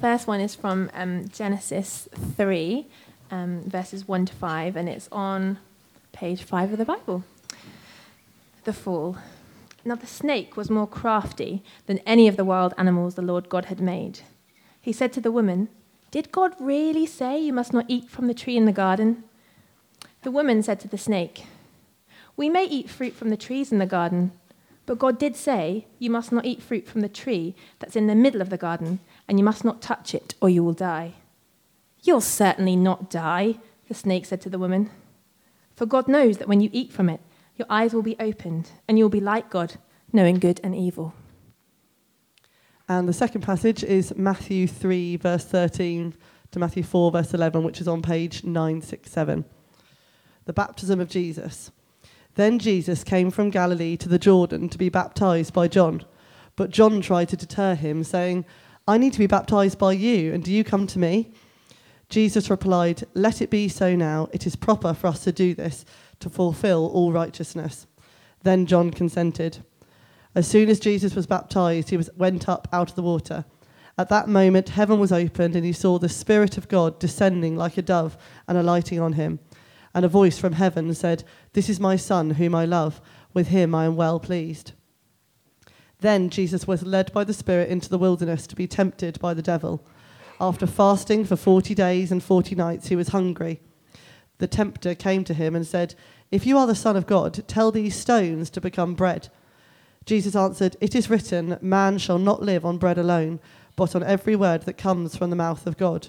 First one is from um, Genesis 3, um, verses 1 to 5, and it's on page 5 of the Bible. The fall. Now the snake was more crafty than any of the wild animals the Lord God had made. He said to the woman, Did God really say you must not eat from the tree in the garden? The woman said to the snake, We may eat fruit from the trees in the garden, but God did say, You must not eat fruit from the tree that's in the middle of the garden and you must not touch it, or you will die. You'll certainly not die, the snake said to the woman. For God knows that when you eat from it, your eyes will be opened, and you'll be like God, knowing good and evil. And the second passage is Matthew 3, verse 13 to Matthew 4, verse 11, which is on page 967. The baptism of Jesus. Then Jesus came from Galilee to the Jordan to be baptized by John. But John tried to deter him, saying, I need to be baptized by you, and do you come to me? Jesus replied, Let it be so now. It is proper for us to do this, to fulfill all righteousness. Then John consented. As soon as Jesus was baptized, he was, went up out of the water. At that moment, heaven was opened, and he saw the Spirit of God descending like a dove and alighting on him. And a voice from heaven said, This is my Son, whom I love. With him I am well pleased. Then Jesus was led by the Spirit into the wilderness to be tempted by the devil. After fasting for 40 days and 40 nights, he was hungry. The tempter came to him and said, If you are the Son of God, tell these stones to become bread. Jesus answered, It is written, Man shall not live on bread alone, but on every word that comes from the mouth of God.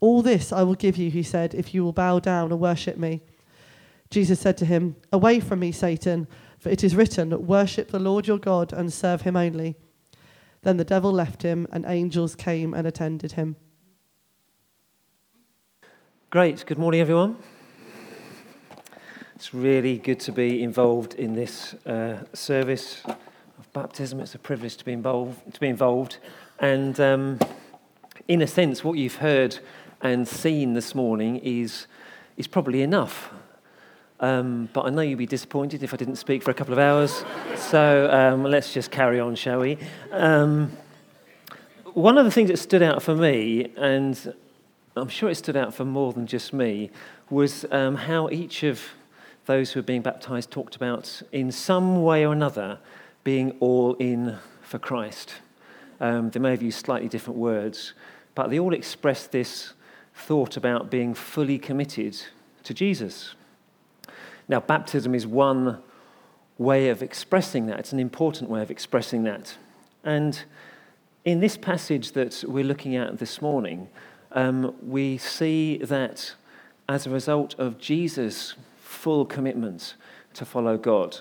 All this I will give you, he said, if you will bow down and worship me. Jesus said to him, Away from me, Satan, for it is written, Worship the Lord your God and serve him only. Then the devil left him, and angels came and attended him. Great. Good morning, everyone. It's really good to be involved in this uh, service of baptism. It's a privilege to be involved. To be involved, and um, in a sense, what you've heard and seen this morning is is probably enough. Um, but I know you'd be disappointed if I didn't speak for a couple of hours. so um, let's just carry on, shall we? Um, one of the things that stood out for me, and I'm sure it stood out for more than just me, was um, how each of those who were being baptized talked about, in some way or another, being all in for Christ. Um, they may have used slightly different words, but they all expressed this thought about being fully committed to Jesus. Now, baptism is one way of expressing that. It's an important way of expressing that. And in this passage that we're looking at this morning, um, we see that as a result of Jesus' full commitment to follow God,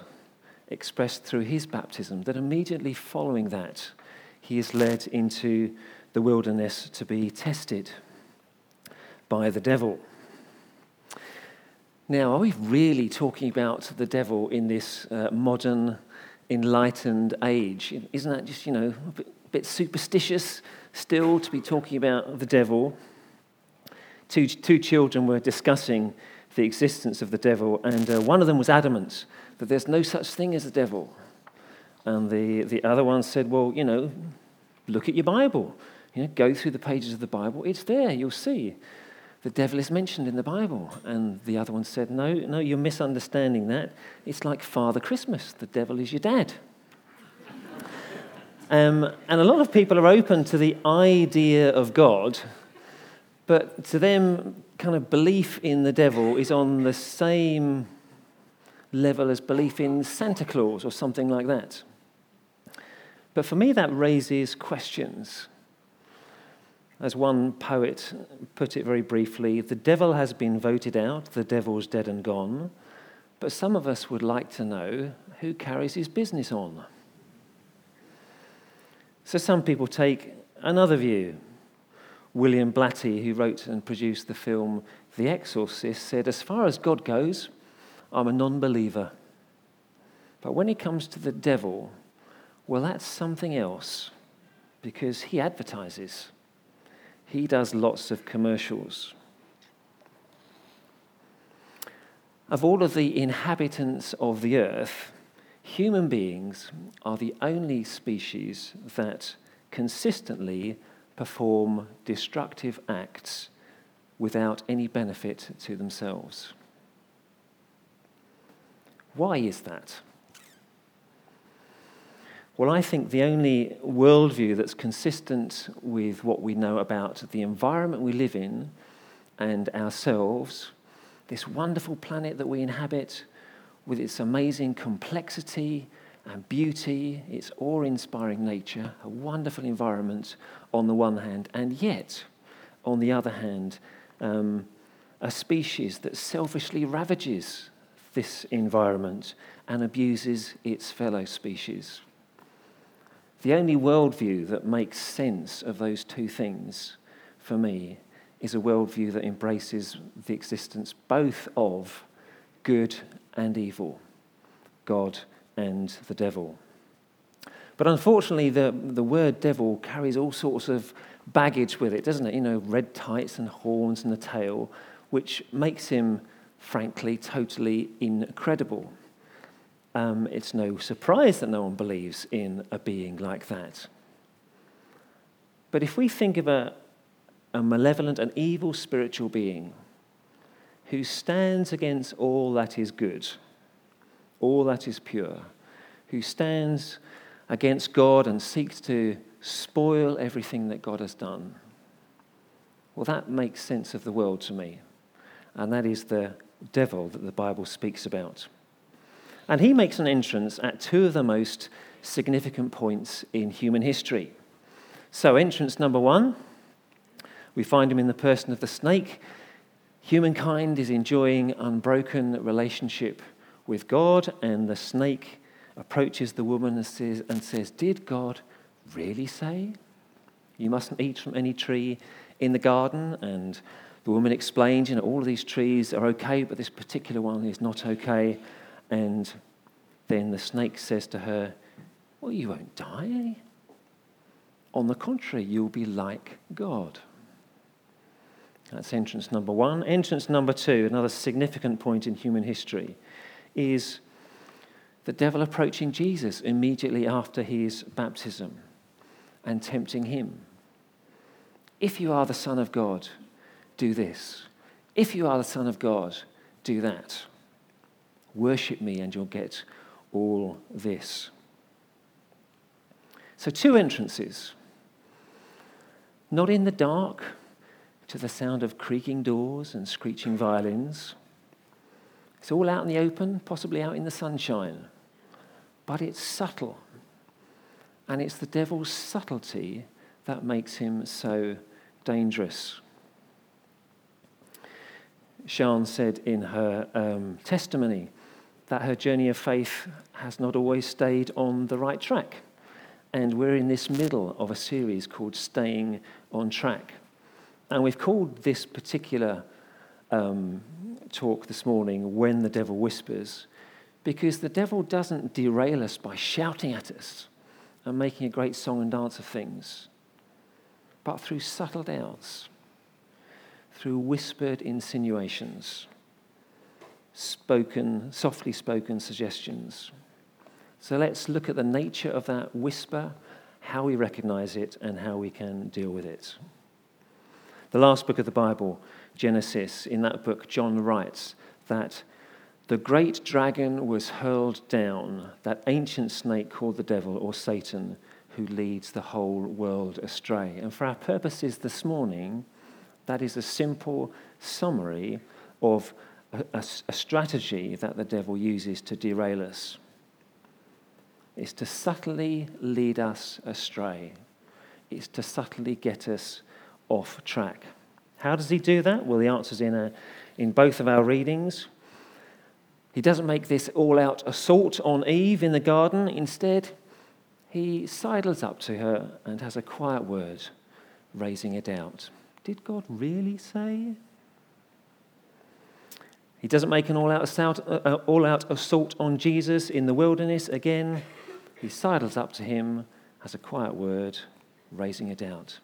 expressed through his baptism, that immediately following that, he is led into the wilderness to be tested by the devil. Now, are we really talking about the devil in this uh, modern, enlightened age? Isn't that just, you know, a bit, a bit, superstitious still to be talking about the devil? Two, two children were discussing the existence of the devil, and uh, one of them was adamant that there's no such thing as the devil. And the, the other one said, Well, you know, look at your Bible. You know, go through the pages of the Bible. It's there, you'll see the devil is mentioned in the Bible. And the other one said, No, no, you're misunderstanding that. It's like Father Christmas. The devil is your dad. um, and a lot of people are open to the idea of God, but to them, kind of belief in the devil is on the same level as belief in Santa Claus or something like that. But for me, that raises questions. As one poet put it very briefly, the devil has been voted out, the devil's dead and gone, but some of us would like to know who carries his business on. So some people take another view. William Blatty, who wrote and produced the film The Exorcist, said, As far as God goes, I'm a non believer. But when it comes to the devil, well, that's something else because he advertises, he does lots of commercials. Of all of the inhabitants of the earth, human beings are the only species that consistently perform destructive acts without any benefit to themselves. Why is that? Well, I think the only worldview that's consistent with what we know about the environment we live in and ourselves, this wonderful planet that we inhabit, with its amazing complexity and beauty, its awe inspiring nature, a wonderful environment on the one hand, and yet, on the other hand, um, a species that selfishly ravages this environment and abuses its fellow species. The only worldview that makes sense of those two things for me is a worldview that embraces the existence both of good and evil, God and the devil. But unfortunately, the, the word devil carries all sorts of baggage with it, doesn't it? You know, red tights and horns and a tail, which makes him, frankly, totally incredible. Um, it's no surprise that no one believes in a being like that. But if we think of a, a malevolent and evil spiritual being who stands against all that is good, all that is pure, who stands against God and seeks to spoil everything that God has done. Well, that makes sense of the world to me. And that is the devil that the Bible speaks about. And he makes an entrance at two of the most significant points in human history. So, entrance number one, we find him in the person of the snake. Humankind is enjoying unbroken relationship with God, and the snake approaches the woman and says, and says, Did God really say you mustn't eat from any tree in the garden? And the woman explains, you know, all of these trees are okay, but this particular one is not okay. And then the snake says to her, Well, you won't die. On the contrary, you'll be like God. That's entrance number one. Entrance number two, another significant point in human history, is the devil approaching Jesus immediately after his baptism and tempting him. If you are the Son of God, do this. If you are the Son of God, do that. Worship me and you'll get all this. So, two entrances. Not in the dark, to the sound of creaking doors and screeching violins. It's all out in the open, possibly out in the sunshine. But it's subtle. And it's the devil's subtlety that makes him so dangerous. Sian said in her um, testimony that her journey of faith has not always stayed on the right track. And we're in this middle of a series called Staying on Track. And we've called this particular um, talk this morning, When the Devil Whispers, because the devil doesn't derail us by shouting at us and making a great song and dance of things, but through subtle doubts, through whispered insinuations spoken, softly spoken suggestions. So let's look at the nature of that whisper, how we recognize it, and how we can deal with it. The last book of the Bible, Genesis, in that book, John writes that the great dragon was hurled down, that ancient snake called the devil or Satan, who leads the whole world astray. And for our purposes this morning, that is a simple summary of a, a, strategy that the devil uses to derail us is to subtly lead us astray. It's to subtly get us off track. How does he do that? Well, the answer's in, a, in both of our readings. He doesn't make this all out assault on Eve in the garden. Instead, he sidles up to her and has a quiet word, raising a doubt. Did God really say? He doesn't make an all out assault, uh, uh, all out assault on Jesus in the wilderness again. He sidles up to him, has a quiet word, raising a doubt.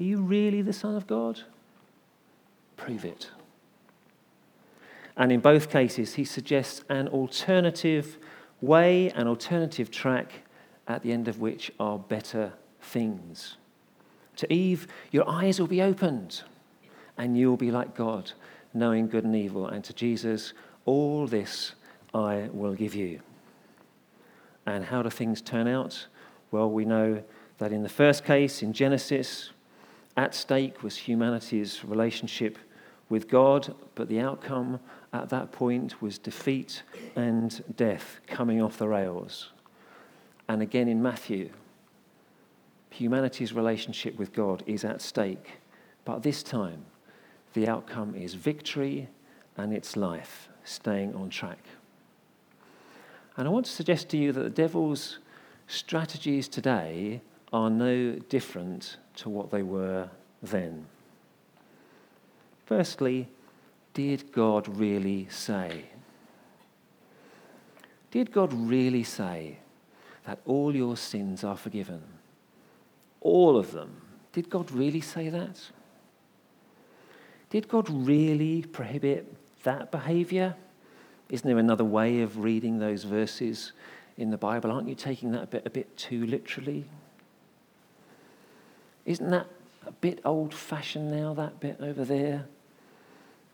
Are you really the Son of God? Prove it. And in both cases, he suggests an alternative way, an alternative track, at the end of which are better things. To Eve, your eyes will be opened, and you'll be like God, knowing good and evil. And to Jesus, all this I will give you. And how do things turn out? Well, we know that in the first case, in Genesis, at stake was humanity's relationship with God, but the outcome at that point was defeat and death coming off the rails. And again in Matthew, humanity's relationship with God is at stake, but this time the outcome is victory and it's life, staying on track. And I want to suggest to you that the devil's strategies today are no different to what they were then. Firstly, did God really say? Did God really say that all your sins are forgiven? All of them. Did God really say that? Did God really prohibit that behavior? Isn't there another way of reading those verses in the Bible? Aren't you taking that a bit, a bit too literally? Isn't that a bit old fashioned now, that bit over there?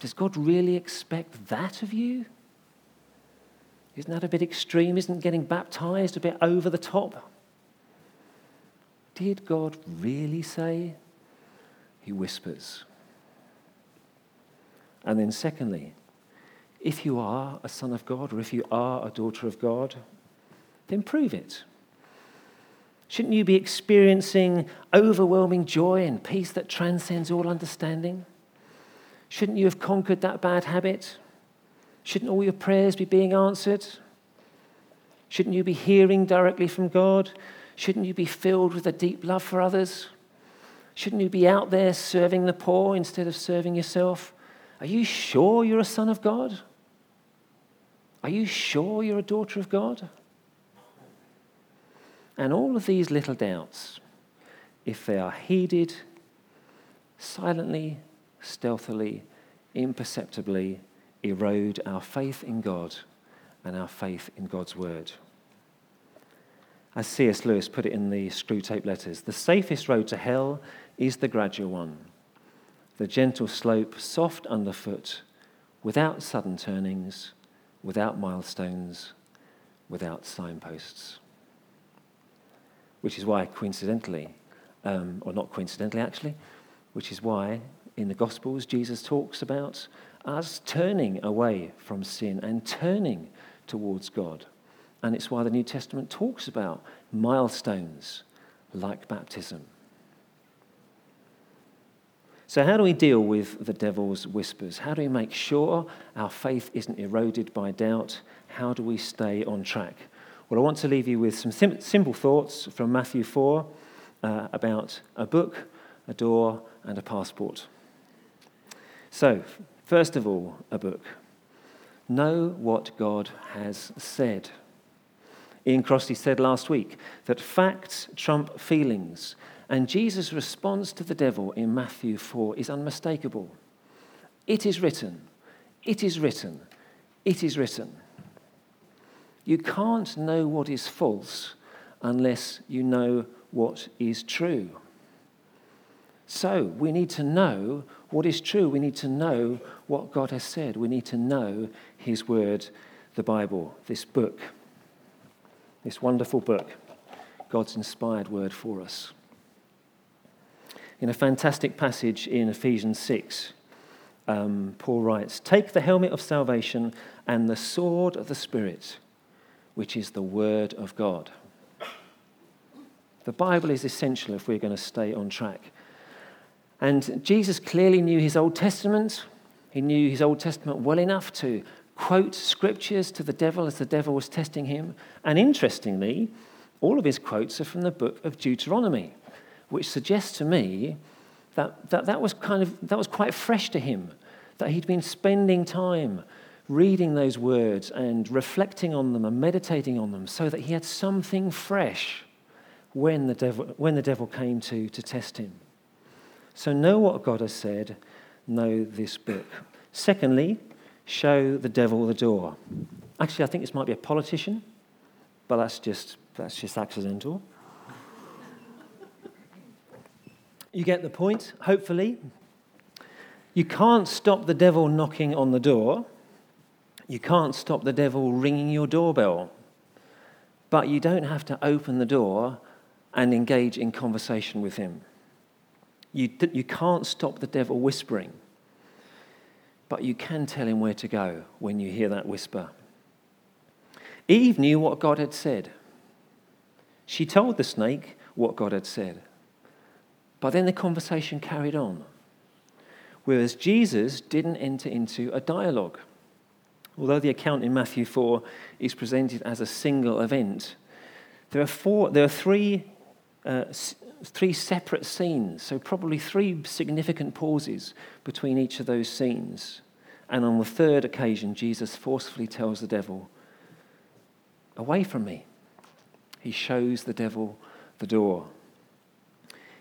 Does God really expect that of you? Isn't that a bit extreme? Isn't getting baptized a bit over the top? Did God really say? He whispers. And then, secondly, if you are a son of God or if you are a daughter of God, then prove it. Shouldn't you be experiencing overwhelming joy and peace that transcends all understanding? Shouldn't you have conquered that bad habit? Shouldn't all your prayers be being answered? Shouldn't you be hearing directly from God? Shouldn't you be filled with a deep love for others? Shouldn't you be out there serving the poor instead of serving yourself? Are you sure you're a son of God? Are you sure you're a daughter of God? And all of these little doubts, if they are heeded silently, stealthily, imperceptibly erode our faith in God and our faith in God's word. As C.S. Lewis put it in the Screwtape Letters, the safest road to hell is the gradual one, the gentle slope, soft underfoot, without sudden turnings, without milestones, without signposts. Which is why, coincidentally, um, or not coincidentally actually, which is why in the Gospels Jesus talks about us turning away from sin and turning towards God. And it's why the New Testament talks about milestones like baptism. So, how do we deal with the devil's whispers? How do we make sure our faith isn't eroded by doubt? How do we stay on track? Well, I want to leave you with some sim- simple thoughts from Matthew 4 uh, about a book, a door, and a passport. So, first of all, a book. Know what God has said. Ian Crossley said last week that facts trump feelings, and Jesus' response to the devil in Matthew 4 is unmistakable. It is written, it is written, it is written. You can't know what is false unless you know what is true. So we need to know what is true. We need to know what God has said. We need to know His Word, the Bible, this book this wonderful book, God's inspired word for us. In a fantastic passage in Ephesians 6, um, Paul writes Take the helmet of salvation and the sword of the Spirit, which is the word of God. The Bible is essential if we're going to stay on track. And Jesus clearly knew his Old Testament. He knew his Old Testament well enough to quote scriptures to the devil as the devil was testing him. And interestingly, all of his quotes are from the book of Deuteronomy, which suggests to me that, that, that was kind of that was quite fresh to him, that he'd been spending time reading those words and reflecting on them and meditating on them so that he had something fresh when the devil, when the devil came to, to test him. So know what God has said, know this book. Secondly, show the devil the door. Actually, I think this might be a politician, but that's just, that's just accidental. You get the point, hopefully. You can't stop the devil knocking on the door. You can't stop the devil ringing your doorbell. But you don't have to open the door and engage in conversation with him. You, you can't stop the devil whispering. But you can tell him where to go when you hear that whisper. Eve knew what God had said. She told the snake what God had said. But then the conversation carried on. Whereas Jesus didn't enter into a dialogue. Although the account in Matthew 4 is presented as a single event, there are, four, there are three, uh, three separate scenes, so probably three significant pauses between each of those scenes. And on the third occasion, Jesus forcefully tells the devil, Away from me. He shows the devil the door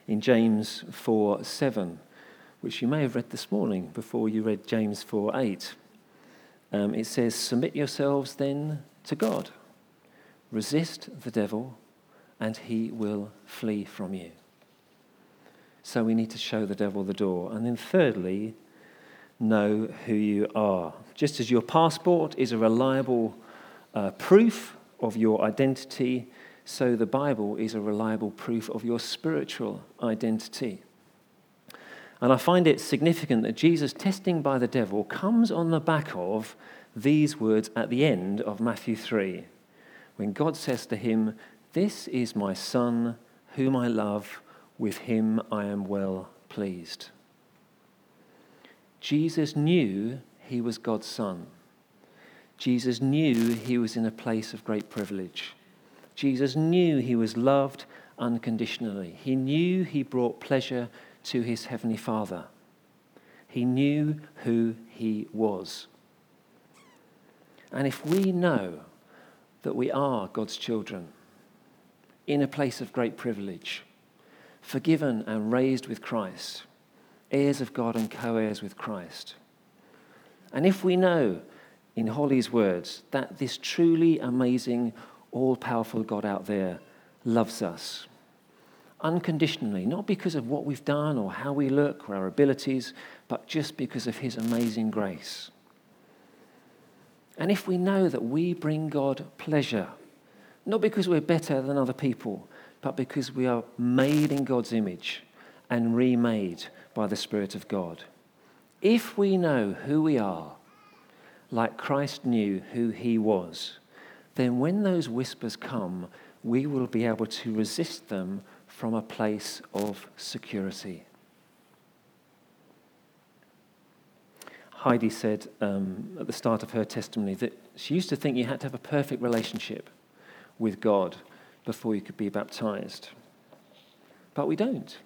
in James 4 7, which you may have read this morning before you read James 4 8. Um, it says, Submit yourselves then to God, resist the devil, and he will flee from you. So we need to show the devil the door. And then, thirdly, know who you are. Just as your passport is a reliable uh, proof of your identity, so the Bible is a reliable proof of your spiritual identity. And I find it significant that Jesus' testing by the devil comes on the back of these words at the end of Matthew 3, when God says to him, This is my Son, whom I love, with him I am well pleased. Jesus knew he was God's Son. Jesus knew he was in a place of great privilege. Jesus knew he was loved unconditionally. He knew he brought pleasure to his heavenly Father. He knew who he was. And if we know that we are God's children in a place of great privilege, forgiven and raised with Christ, heirs of God and co heirs with Christ, and if we know, in Holly's words, that this truly amazing all powerful God out there loves us unconditionally, not because of what we've done or how we look or our abilities, but just because of his amazing grace. And if we know that we bring God pleasure, not because we're better than other people, but because we are made in God's image and remade by the Spirit of God. If we know who we are, like Christ knew who he was, then when those whispers come, we will be able to resist them from a place of security. Heidi said um, at the start of her testimony that she used to think you had to have a perfect relationship with God before you could be baptized. But we don't.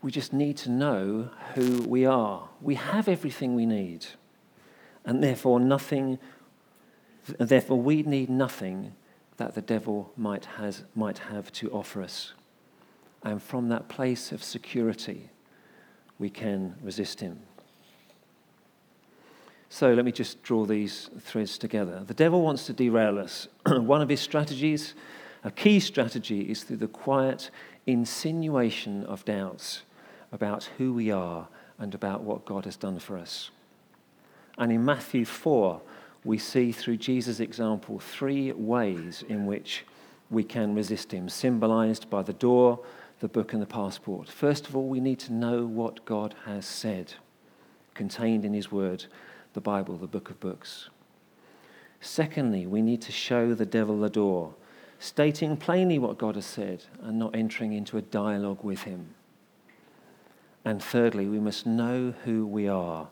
We just need to know who we are. We have everything we need, and therefore nothing Therefore, we need nothing that the devil might, has, might have to offer us. And from that place of security, we can resist him. So let me just draw these threads together. The devil wants to derail us. One of his strategies, a key strategy, is through the quiet insinuation of doubts about who we are and about what God has done for us. And in Matthew 4, we see through Jesus' example three ways in which we can resist him, symbolized by the door, the book, and the passport. First of all, we need to know what God has said, contained in his word, the Bible, the book of books. Secondly, we need to show the devil the door, stating plainly what God has said and not entering into a dialogue with him. And thirdly, we must know who we are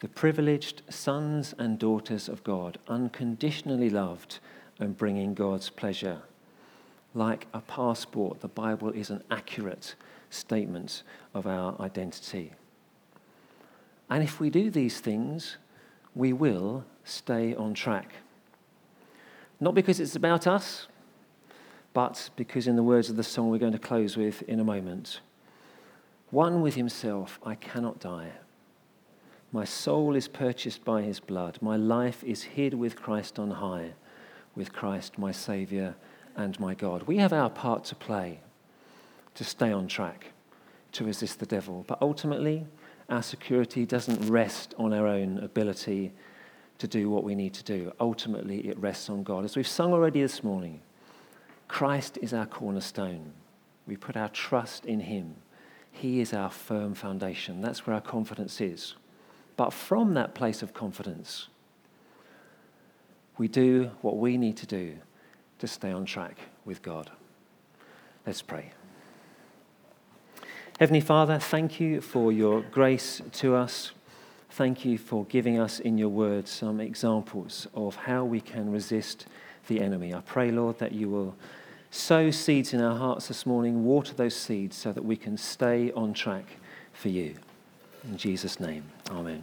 the privileged sons and daughters of God, unconditionally loved and bringing God's pleasure. Like a passport, the Bible is an accurate statement of our identity. And if we do these things, we will stay on track. Not because it's about us, but because, in the words of the song we're going to close with in a moment, one with himself, I cannot die. My soul is purchased by his blood. My life is hid with Christ on high, with Christ my Saviour and my God. We have our part to play to stay on track, to resist the devil. But ultimately, our security doesn't rest on our own ability to do what we need to do. Ultimately, it rests on God. As we've sung already this morning, Christ is our cornerstone. We put our trust in Him. He is our firm foundation. That's where our confidence is. But from that place of confidence, we do what we need to do to stay on track with God. Let's pray. Heavenly Father, thank you for your grace to us. Thank you for giving us in your word some examples of how we can resist the enemy. I pray, Lord, that you will sow seeds in our hearts this morning, water those seeds so that we can stay on track for you. In Jesus' name, amen.